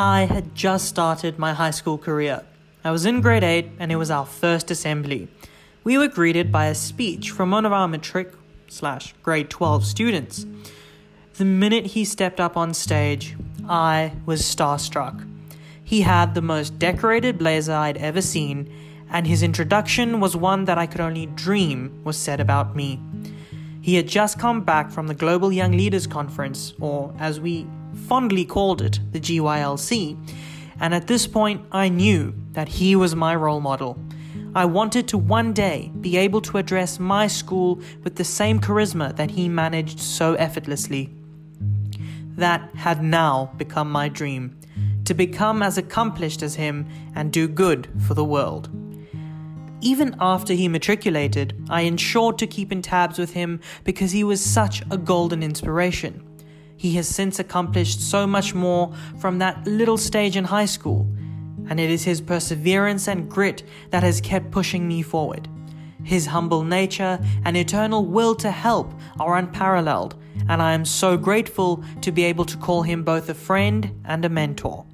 I had just started my high school career. I was in grade 8 and it was our first assembly. We were greeted by a speech from one of our matric slash grade 12 students. The minute he stepped up on stage, I was starstruck. He had the most decorated blazer I'd ever seen, and his introduction was one that I could only dream was said about me. He had just come back from the Global Young Leaders Conference, or as we fondly called it, the GYLC, and at this point I knew that he was my role model. I wanted to one day be able to address my school with the same charisma that he managed so effortlessly. That had now become my dream to become as accomplished as him and do good for the world. Even after he matriculated, I ensured to keep in tabs with him because he was such a golden inspiration. He has since accomplished so much more from that little stage in high school, and it is his perseverance and grit that has kept pushing me forward. His humble nature and eternal will to help are unparalleled, and I am so grateful to be able to call him both a friend and a mentor.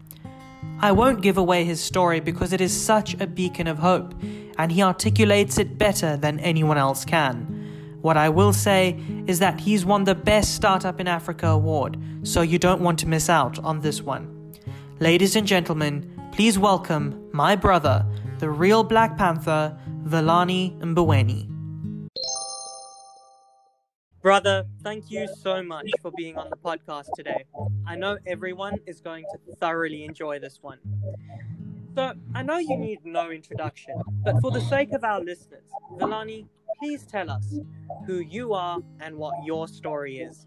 I won't give away his story because it is such a beacon of hope, and he articulates it better than anyone else can. What I will say is that he's won the Best Startup in Africa award, so you don't want to miss out on this one. Ladies and gentlemen, please welcome my brother, the real Black Panther, Velani Mboweni. Brother, thank you so much for being on the podcast today. I know everyone is going to thoroughly enjoy this one. So, I know you need no introduction, but for the sake of our listeners, Velani, please tell us who you are and what your story is.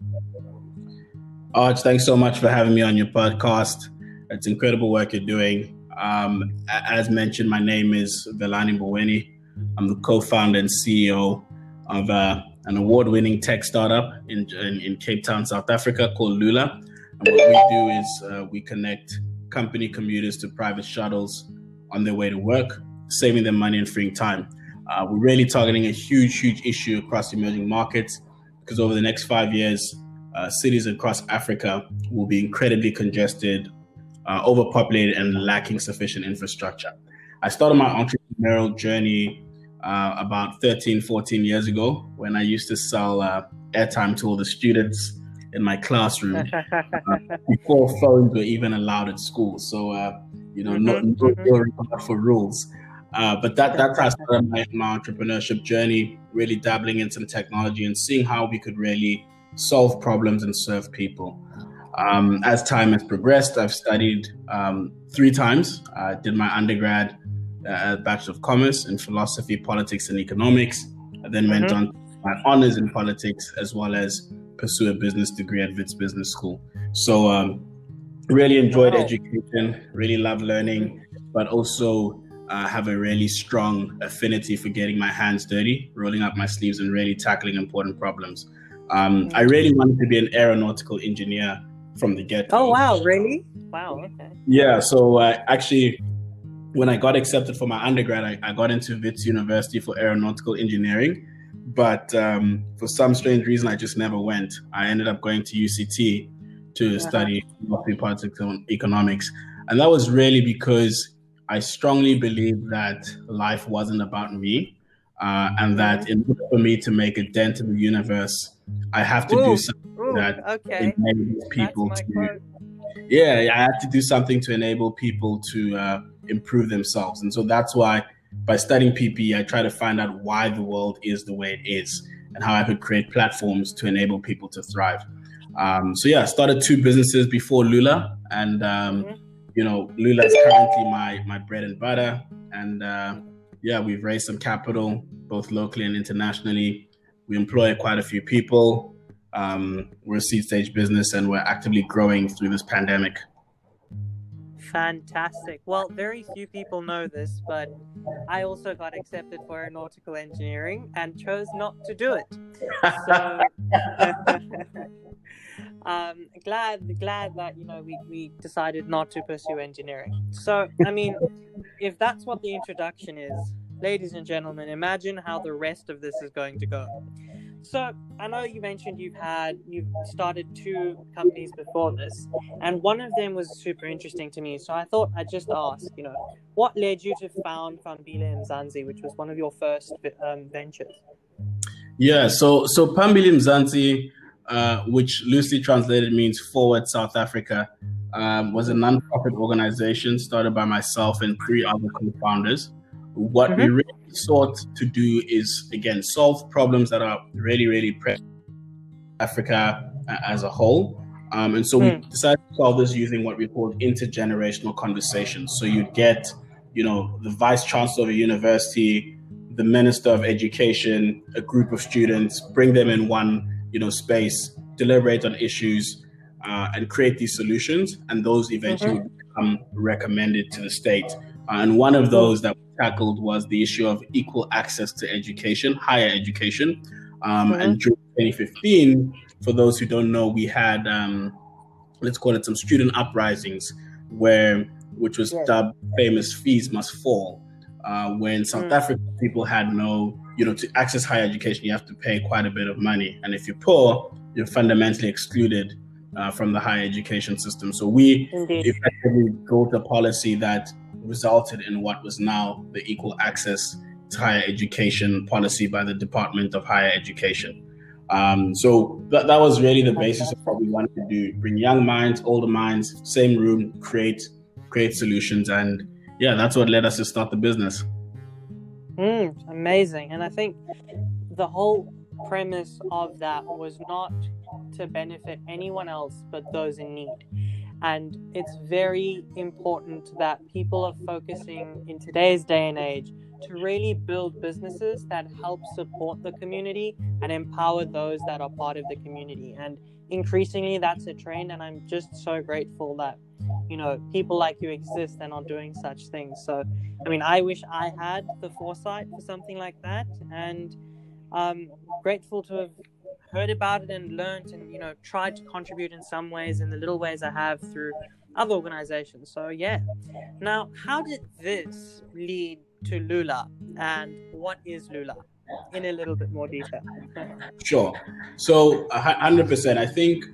Arch, thanks so much for having me on your podcast. It's incredible work you're doing. Um, as mentioned, my name is Velani Mboweni. I'm the co-founder and CEO of uh, an award-winning tech startup in, in, in, Cape Town, South Africa called Lula. And what we do is uh, we connect company commuters to private shuttles on their way to work, saving them money and freeing time. Uh, we're really targeting a huge, huge issue across emerging markets because over the next five years, uh, cities across Africa will be incredibly congested, uh, overpopulated, and lacking sufficient infrastructure. I started my entrepreneurial journey uh, about 13, 14 years ago when I used to sell uh, airtime to all the students in my classroom uh, before phones were even allowed at school. So, uh, you know, mm-hmm, no, no regard for rules. Uh, but that that's how I started my, my entrepreneurship journey, really dabbling in some technology and seeing how we could really solve problems and serve people. Um, as time has progressed, I've studied um, three times. I did my undergrad uh, Bachelor of Commerce in Philosophy, Politics, and Economics. I then mm-hmm. went on my honors in politics as well as pursue a business degree at Wits Business School. So, um, really enjoyed wow. education, really love learning, but also uh, have a really strong affinity for getting my hands dirty, rolling up my sleeves, and really tackling important problems. Um, I really wanted to be an aeronautical engineer from the get. Oh wow, really? Wow. Okay. Yeah. So uh, actually, when I got accepted for my undergrad, I, I got into Wits University for aeronautical engineering. But um, for some strange reason, I just never went. I ended up going to UCT to uh-huh. study politics and economics. And that was really because I strongly believe that life wasn't about me. Uh, and that in order for me to make a dent in the universe, I have to ooh, do something ooh, that okay. enables people to. Quote. Yeah, I had to do something to enable people to uh, improve themselves. And so that's why by studying PPE, I try to find out why the world is the way it is and how I could create platforms to enable people to thrive. Um, so yeah, I started two businesses before Lula, and um, mm-hmm. you know, Lula is currently my my bread and butter. And uh, yeah, we've raised some capital both locally and internationally. We employ quite a few people. Um, we're a seed stage business, and we're actively growing through this pandemic. Fantastic. Well, very few people know this, but I also got accepted for aeronautical engineering and chose not to do it. So, um, glad glad that you know we, we decided not to pursue engineering. So, I mean, if that's what the introduction is, ladies and gentlemen, imagine how the rest of this is going to go. So I know you mentioned you've had you've started two companies before this, and one of them was super interesting to me. So I thought I'd just ask, you know, what led you to found Phambili Mzansi, which was one of your first um, ventures? Yeah, so so Phambili Mzansi, uh, which loosely translated means Forward South Africa, um, was a non-profit organization started by myself and three other co-founders. What mm-hmm. we really sought to do is again solve problems that are really, really present Africa as a whole. Um, and so mm. we decided to solve this using what we called intergenerational conversations. So you'd get, you know, the vice chancellor of a university, the minister of education, a group of students, bring them in one, you know, space, deliberate on issues, uh, and create these solutions. And those eventually mm-hmm. become recommended to the state. Uh, and one of those that tackled was the issue of equal access to education, higher education. Um, mm-hmm. And during 2015, for those who don't know, we had um, let's call it some student uprisings, where which was yeah. dubbed famous fees must fall. Uh, when South mm. African people had no, you know, to access higher education, you have to pay quite a bit of money, and if you're poor, you're fundamentally excluded uh, from the higher education system. So we Indeed. effectively built a policy that resulted in what was now the equal access to higher education policy by the Department of Higher Education. Um, so that, that was really the basis of what we wanted to do: bring young minds, older minds, same room, create create solutions, and yeah, that's what led us to start the business. Mm, amazing, and I think the whole premise of that was not to benefit anyone else but those in need. And it's very important that people are focusing in today's day and age to really build businesses that help support the community and empower those that are part of the community. And increasingly, that's a trend. And I'm just so grateful that, you know, people like you exist and are doing such things. So, I mean, I wish I had the foresight for something like that. And I'm grateful to have heard about it and learned and you know tried to contribute in some ways in the little ways I have through other organizations. So yeah. Now, how did this lead to Lula and what is Lula? In a little bit more detail. sure. So, 100%. I think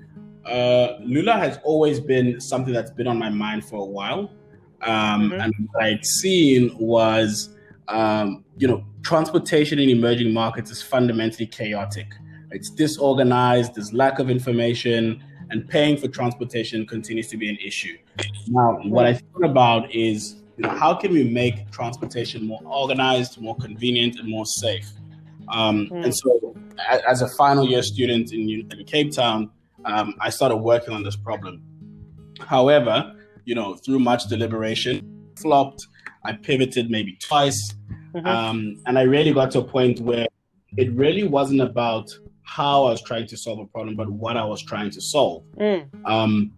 uh, Lula has always been something that's been on my mind for a while. Um, mm-hmm. And what I'd seen was, um, you know, transportation in emerging markets is fundamentally chaotic. It's disorganized, there's lack of information, and paying for transportation continues to be an issue. Now, what I thought about is you know, how can we make transportation more organized, more convenient, and more safe? Um, mm. And so, as a final year student in, in Cape Town, um, I started working on this problem. However, you know, through much deliberation, flopped. I pivoted maybe twice, mm-hmm. um, and I really got to a point where it really wasn't about how I was trying to solve a problem, but what I was trying to solve. Mm. Um,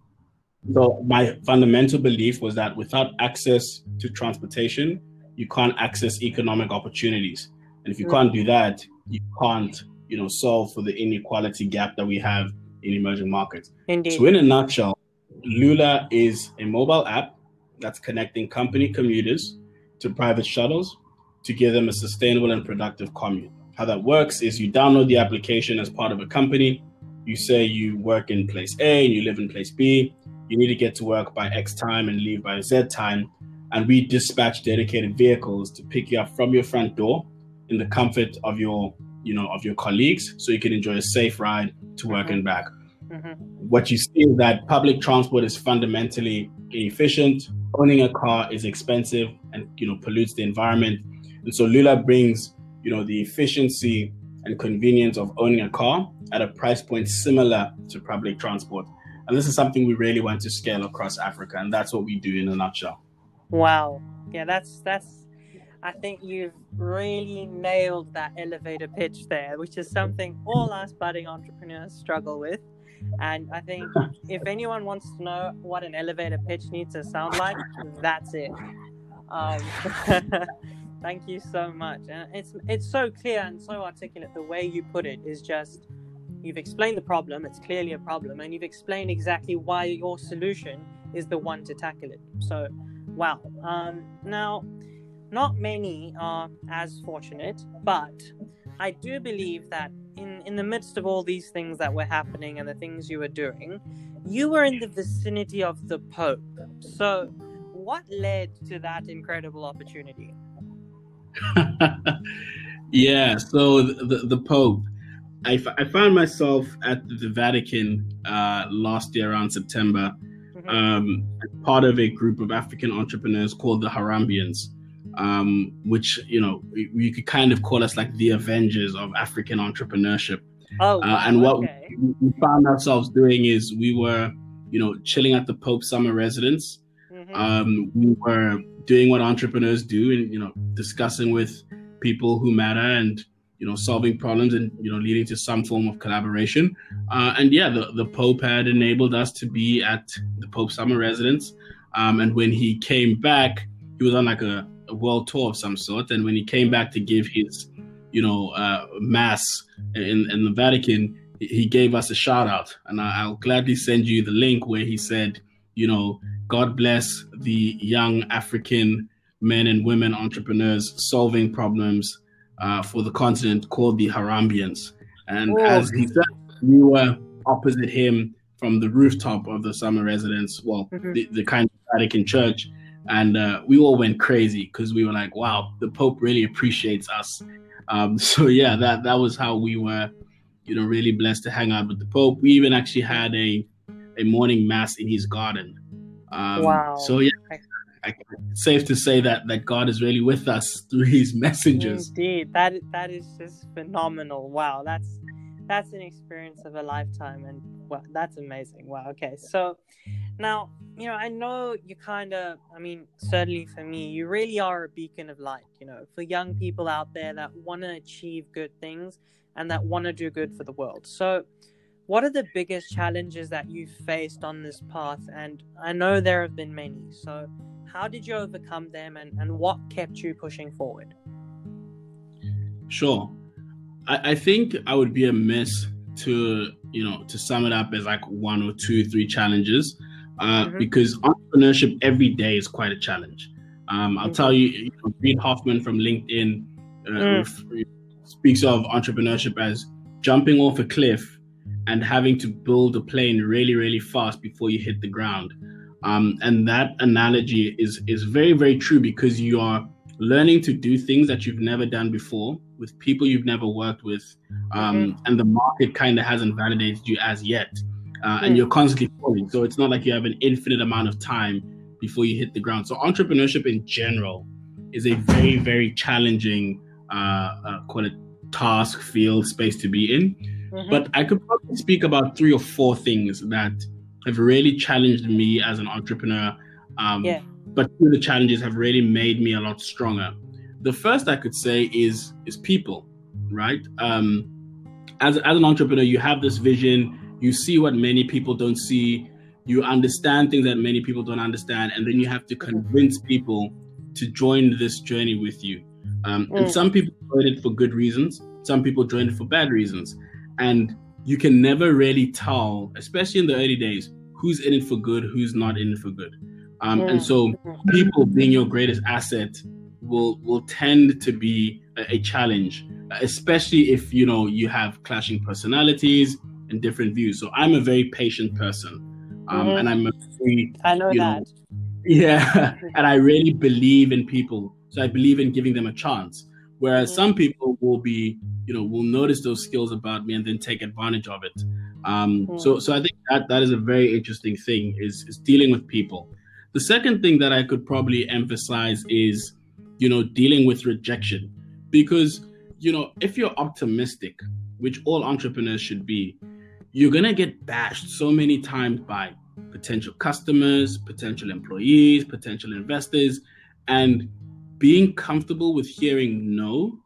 so my fundamental belief was that without access to transportation, you can't access economic opportunities, and if you mm. can't do that, you can't, you know, solve for the inequality gap that we have in emerging markets. Indeed. So in a nutshell, Lula is a mobile app that's connecting company commuters to private shuttles to give them a sustainable and productive commute. How that works is you download the application as part of a company. You say you work in place A and you live in place B. You need to get to work by X time and leave by Z time. And we dispatch dedicated vehicles to pick you up from your front door in the comfort of your, you know, of your colleagues, so you can enjoy a safe ride to work mm-hmm. and back. Mm-hmm. What you see is that public transport is fundamentally inefficient. Owning a car is expensive and you know pollutes the environment. And so Lula brings you know, the efficiency and convenience of owning a car at a price point similar to public transport. And this is something we really want to scale across Africa, and that's what we do in a nutshell. Wow. Yeah, that's that's I think you've really nailed that elevator pitch there, which is something all us budding entrepreneurs struggle with. And I think if anyone wants to know what an elevator pitch needs to sound like, that's it. Um, Thank you so much. And it's it's so clear and so articulate. The way you put it is just you've explained the problem. It's clearly a problem, and you've explained exactly why your solution is the one to tackle it. So, wow. Um, now, not many are as fortunate, but I do believe that in in the midst of all these things that were happening and the things you were doing, you were in the vicinity of the Pope. So, what led to that incredible opportunity? yeah, so the the Pope. I, f- I found myself at the Vatican uh, last year around September, mm-hmm. um, part of a group of African entrepreneurs called the Harambeans um, which you know you could kind of call us like the Avengers of African entrepreneurship. Oh, uh, and what okay. we, we, found ourselves doing is we were, you know, chilling at the Pope summer residence. Mm-hmm. Um, we were doing what entrepreneurs do, and you know, discussing with people who matter, and you know, solving problems, and you know, leading to some form of collaboration. Uh, and yeah, the the Pope had enabled us to be at the Pope summer residence. Um, and when he came back, he was on like a a world tour of some sort. And when he came back to give his, you know, uh, mass in, in the Vatican, he gave us a shout out. And I, will gladly send you the link where he said, you know, God bless the young African men and women entrepreneurs solving problems uh, for the continent called the Harambeans. And Whoa. as he said, we were opposite him from the rooftop of the summer residence, well, mm-hmm. the, the kind of Vatican church and uh, we all went crazy because we were like, "Wow, the Pope really appreciates us." Um, so yeah, that that was how we were, you know, really blessed to hang out with the Pope. We even actually had a a morning mass in his garden. Um, wow! So yeah, I, safe to say that that God is really with us through His messengers. Indeed, that that is just phenomenal. Wow, that's that's an experience of a lifetime, and well, that's amazing. Wow. Okay, so now, you know, I know you kind of, I mean, certainly for me, you really are a beacon of light, you know, for young people out there that want to achieve good things and that want to do good for the world. So, what are the biggest challenges that you've faced on this path? And I know there have been many. So, how did you overcome them and, and what kept you pushing forward? Sure. I, I think I would be amiss to, you know, to sum it up as like one or two, three challenges uh, mm-hmm. because entrepreneurship every day is quite a challenge. Um, I'll mm-hmm. tell you, you know, Reid Hoffman from LinkedIn uh, mm. speaks of entrepreneurship as jumping off a cliff and having to build a plane really, really fast before you hit the ground. Um, and that analogy is is very, very true because you are learning to do things that you've never done before with people you've never worked with, um, mm-hmm. and the market kind of hasn't validated you as yet uh, and hmm. you're constantly falling. So it's not like you have an infinite amount of time before you hit the ground. So entrepreneurship in general is a very, very challenging, uh, uh, call it task, field, space to be in. Mm-hmm. But I could probably speak about three or four things that have really challenged me as an entrepreneur. Um, yeah. But two of the challenges have really made me a lot stronger. The first I could say is is people, right? Um, as as an entrepreneur, you have this vision you see what many people don't see you understand things that many people don't understand and then you have to convince people to join this journey with you um, mm. and some people join it for good reasons some people join it for bad reasons and you can never really tell especially in the early days who's in it for good who's not in it for good um, mm. and so people being your greatest asset will will tend to be a, a challenge especially if you know you have clashing personalities and different views. So I'm a very patient person, um, mm-hmm. and I'm a very, I know that. Know, yeah, and I really believe in people. So I believe in giving them a chance. Whereas mm-hmm. some people will be, you know, will notice those skills about me and then take advantage of it. Um, mm-hmm. So, so I think that that is a very interesting thing is is dealing with people. The second thing that I could probably emphasize is, you know, dealing with rejection, because you know, if you're optimistic, which all entrepreneurs should be, you're going to get bashed so many times by potential customers, potential employees, potential investors, and being comfortable with hearing no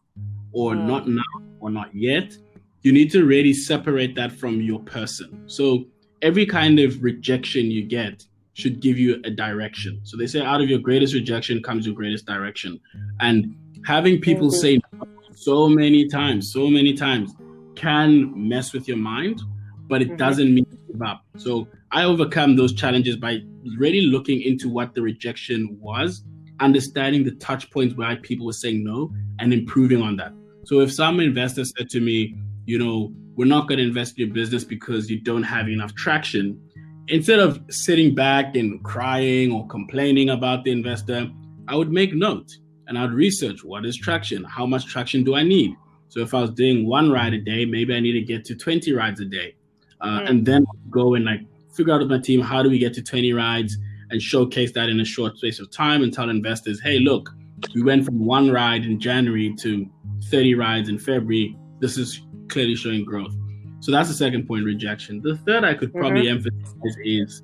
or mm. not now or not yet, you need to really separate that from your person. So every kind of rejection you get should give you a direction. So they say out of your greatest rejection comes your greatest direction. And having people mm-hmm. say no so many times, so many times can mess with your mind but it mm-hmm. doesn't mean give up. So I overcome those challenges by really looking into what the rejection was, understanding the touch points why people were saying no, and improving on that. So if some investor said to me, you know, we're not going to invest in your business because you don't have enough traction. Instead of sitting back and crying or complaining about the investor, I would make note and I'd research what is traction? How much traction do I need? So if I was doing one ride a day, maybe I need to get to 20 rides a day. Uh, mm. And then go and like figure out with my team, how do we get to 20 rides and showcase that in a short space of time and tell investors, hey, look, we went from one ride in January to 30 rides in February. This is clearly showing growth. So that's the second point rejection. The third I could probably mm-hmm. emphasize is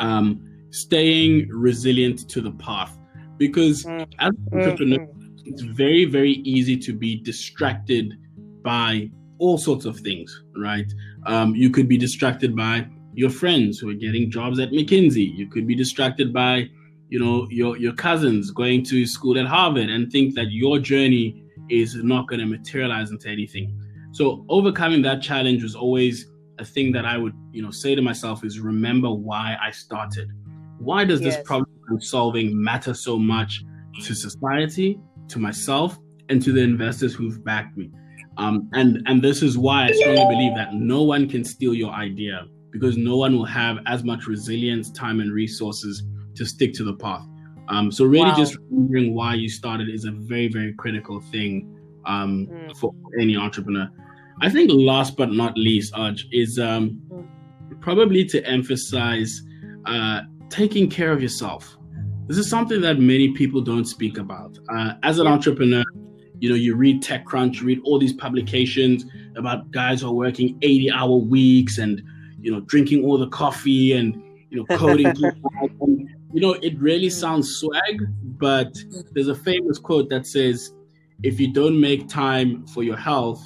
um, staying resilient to the path. Because mm-hmm. as an entrepreneur, mm-hmm. it's very, very easy to be distracted by all sorts of things, right? Um, you could be distracted by your friends who are getting jobs at McKinsey. You could be distracted by, you know, your your cousins going to school at Harvard and think that your journey is not going to materialize into anything. So overcoming that challenge was always a thing that I would, you know, say to myself is remember why I started. Why does yes. this problem solving matter so much to society, to myself, and to the investors who've backed me? Um, and and this is why I strongly believe that no one can steal your idea because no one will have as much resilience, time, and resources to stick to the path. Um, so really, wow. just remembering why you started is a very very critical thing um, mm. for any entrepreneur. I think last but not least, Arj, is um, mm. probably to emphasize uh, taking care of yourself. This is something that many people don't speak about. Uh, as an entrepreneur, you know, you read TechCrunch, you read all these publications about guys who are working 80 hour weeks and, you know, drinking all the coffee and, you know, coding. you know, it really sounds swag, but there's a famous quote that says, if you don't make time for your health,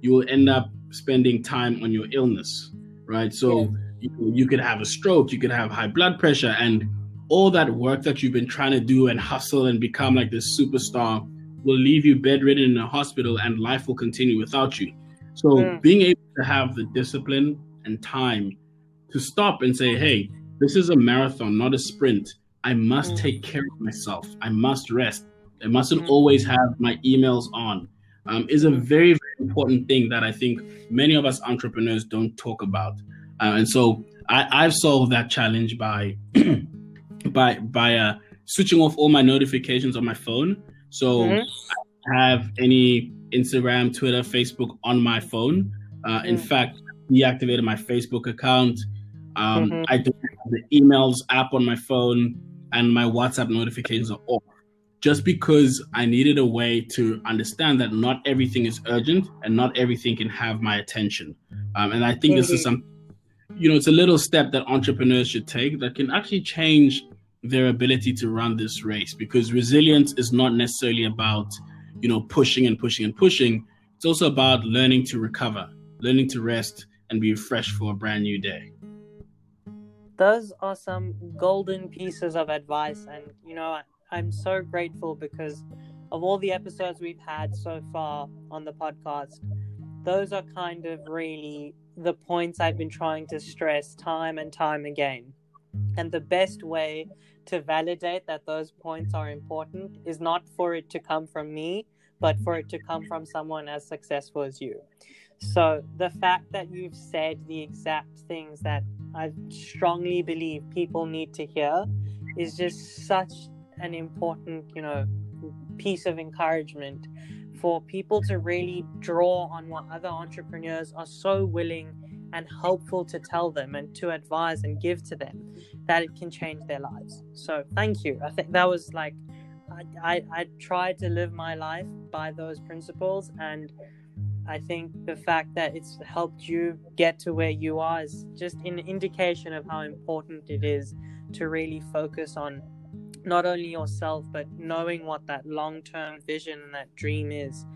you will end up spending time on your illness, right? So yeah. you, you could have a stroke, you could have high blood pressure, and all that work that you've been trying to do and hustle and become like this superstar will leave you bedridden in a hospital and life will continue without you. So mm. being able to have the discipline and time to stop and say, hey, this is a marathon, not a sprint. I must mm. take care of myself. I must rest. I mustn't mm. always have my emails on um, is a very, very important thing that I think many of us entrepreneurs don't talk about. Uh, and so I, have solved that challenge by by by uh, switching off all my notifications on my phone. So mm-hmm. I have any Instagram, Twitter, Facebook on my phone. Uh, mm-hmm. In mm. fact, deactivated my Facebook account. Um, mm-hmm. I do have the emails app on my phone, and my WhatsApp notifications are off just because I needed a way to understand that not everything is urgent and not everything can have my attention. Um, and I think mm-hmm. this is some, you know, it's a little step that entrepreneurs should take that can actually change their ability to run this race because resilience is not necessarily about, you know, pushing and pushing and pushing. It's also about learning to recover, learning to rest and be fresh for a brand new day. Those are some golden pieces of advice. And, you know, I'm so grateful because of all the episodes we've had so far on the podcast. Those are kind of really the points I've been trying to stress time and time again. And the best way to validate that those points are important is not for it to come from me, but for it to come from someone as successful as you. So the fact that you've said the exact things that I strongly believe people need to hear is just such an important, you know, piece of encouragement for people to really draw on what other entrepreneurs are so willing and helpful to tell them and to advise and give to them that it can change their lives. So thank you. I think that was like I, I, I tried to live my life by those principles and I think the fact that it's helped you get to where you are is just an indication of how important it is to really focus on not only yourself but knowing what that long-term vision and that dream is.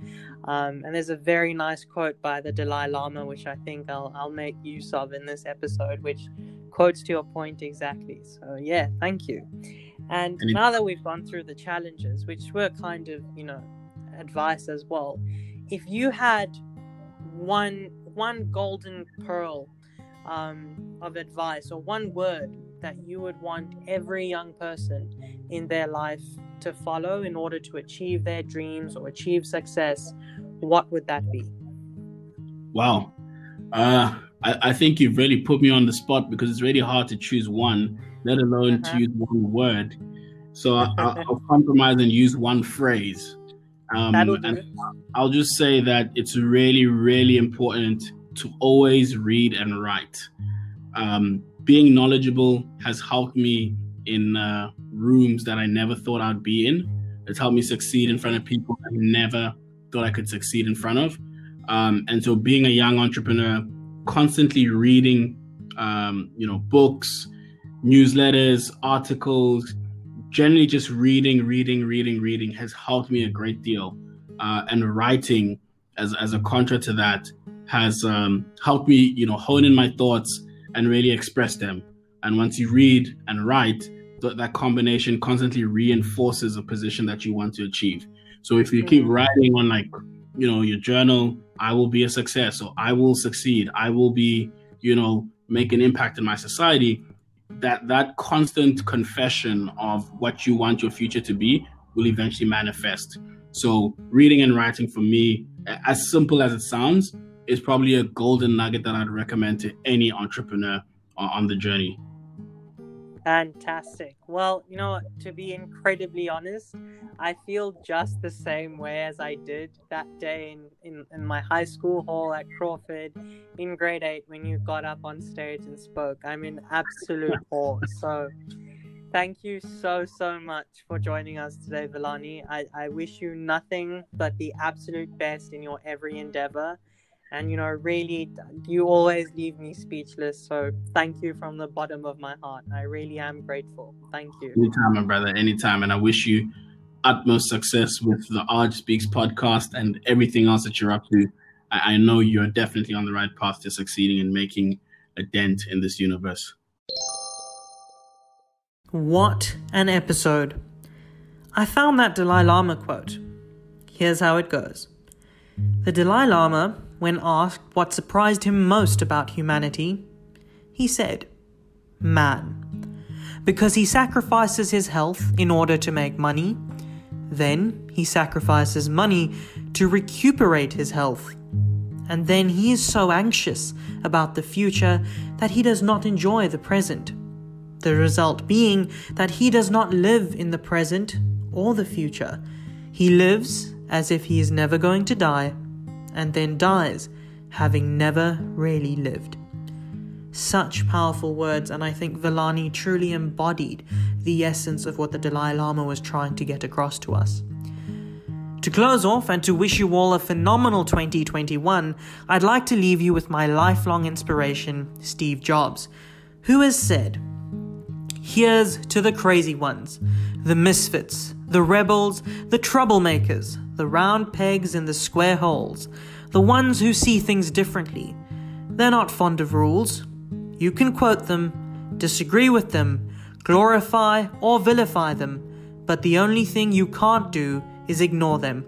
Um, and there's a very nice quote by the dalai lama which i think i'll, I'll make use of in this episode which quotes to your point exactly. So yeah thank you. And now that we've gone through the challenges which were kind of you know advice as well if you had one one golden pearl um, of advice or one word that you would want every young person in their life to follow in order to achieve their dreams or achieve success, what would that be? Wow. Uh, I, I, think you've really put me on the spot because it's really hard to choose one, let alone uh-huh. to use one word. So I, will compromise and use one phrase. Um, and I'll just say that it's really, really important to always read and write. Um, being knowledgeable has helped me in uh, rooms that I never thought I'd be in. It's helped me succeed in front of people I never thought I could succeed in front of. Um, and so, being a young entrepreneur, constantly reading, um, you know, books, newsletters, articles, generally just reading, reading, reading, reading has helped me a great deal. Uh, and writing, as as a contra to that, has um, helped me, you know, hone in my thoughts and really express them. And once you read and write, th- that combination constantly reinforces a position that you want to achieve. So if you keep mm-hmm. writing on like, you know, your journal, I will be a success or I will succeed, I will be, you know, make an impact in my society, that that constant confession of what you want your future to be will eventually manifest. So reading and writing for me, as simple as it sounds, is probably a golden nugget that I'd recommend to any entrepreneur uh, on the journey. Fantastic. Well, you know, to be incredibly honest, I feel just the same way as I did that day in, in, in my high school hall at Crawford in grade eight when you got up on stage and spoke. I'm in absolute awe. So, thank you so, so much for joining us today, Velani. I, I wish you nothing but the absolute best in your every endeavor and you know really you always leave me speechless so thank you from the bottom of my heart. I really am grateful. Thank you. Anytime my brother anytime and i wish you utmost success with the Arch Speaks podcast and everything else that you're up to. I, I know you're definitely on the right path to succeeding and making a dent in this universe. What an episode. I found that dalai lama quote. Here's how it goes. The Dalai Lama when asked what surprised him most about humanity, he said, Man. Because he sacrifices his health in order to make money, then he sacrifices money to recuperate his health. And then he is so anxious about the future that he does not enjoy the present. The result being that he does not live in the present or the future. He lives as if he is never going to die and then dies, having never really lived. Such powerful words, and I think Velani truly embodied the essence of what the Dalai Lama was trying to get across to us. To close off and to wish you all a phenomenal 2021, I'd like to leave you with my lifelong inspiration, Steve Jobs, who has said, Here's to the crazy ones, the misfits, the rebels, the troublemakers, the round pegs in the square holes, the ones who see things differently. They're not fond of rules. You can quote them, disagree with them, glorify or vilify them, but the only thing you can't do is ignore them.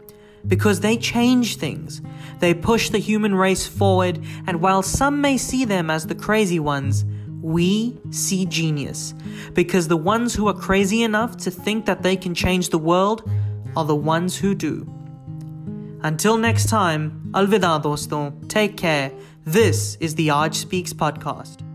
Because they change things. They push the human race forward, and while some may see them as the crazy ones, we see genius. Because the ones who are crazy enough to think that they can change the world are the ones who do. Until next time, alvida doston, take care. This is the Arch Speaks podcast.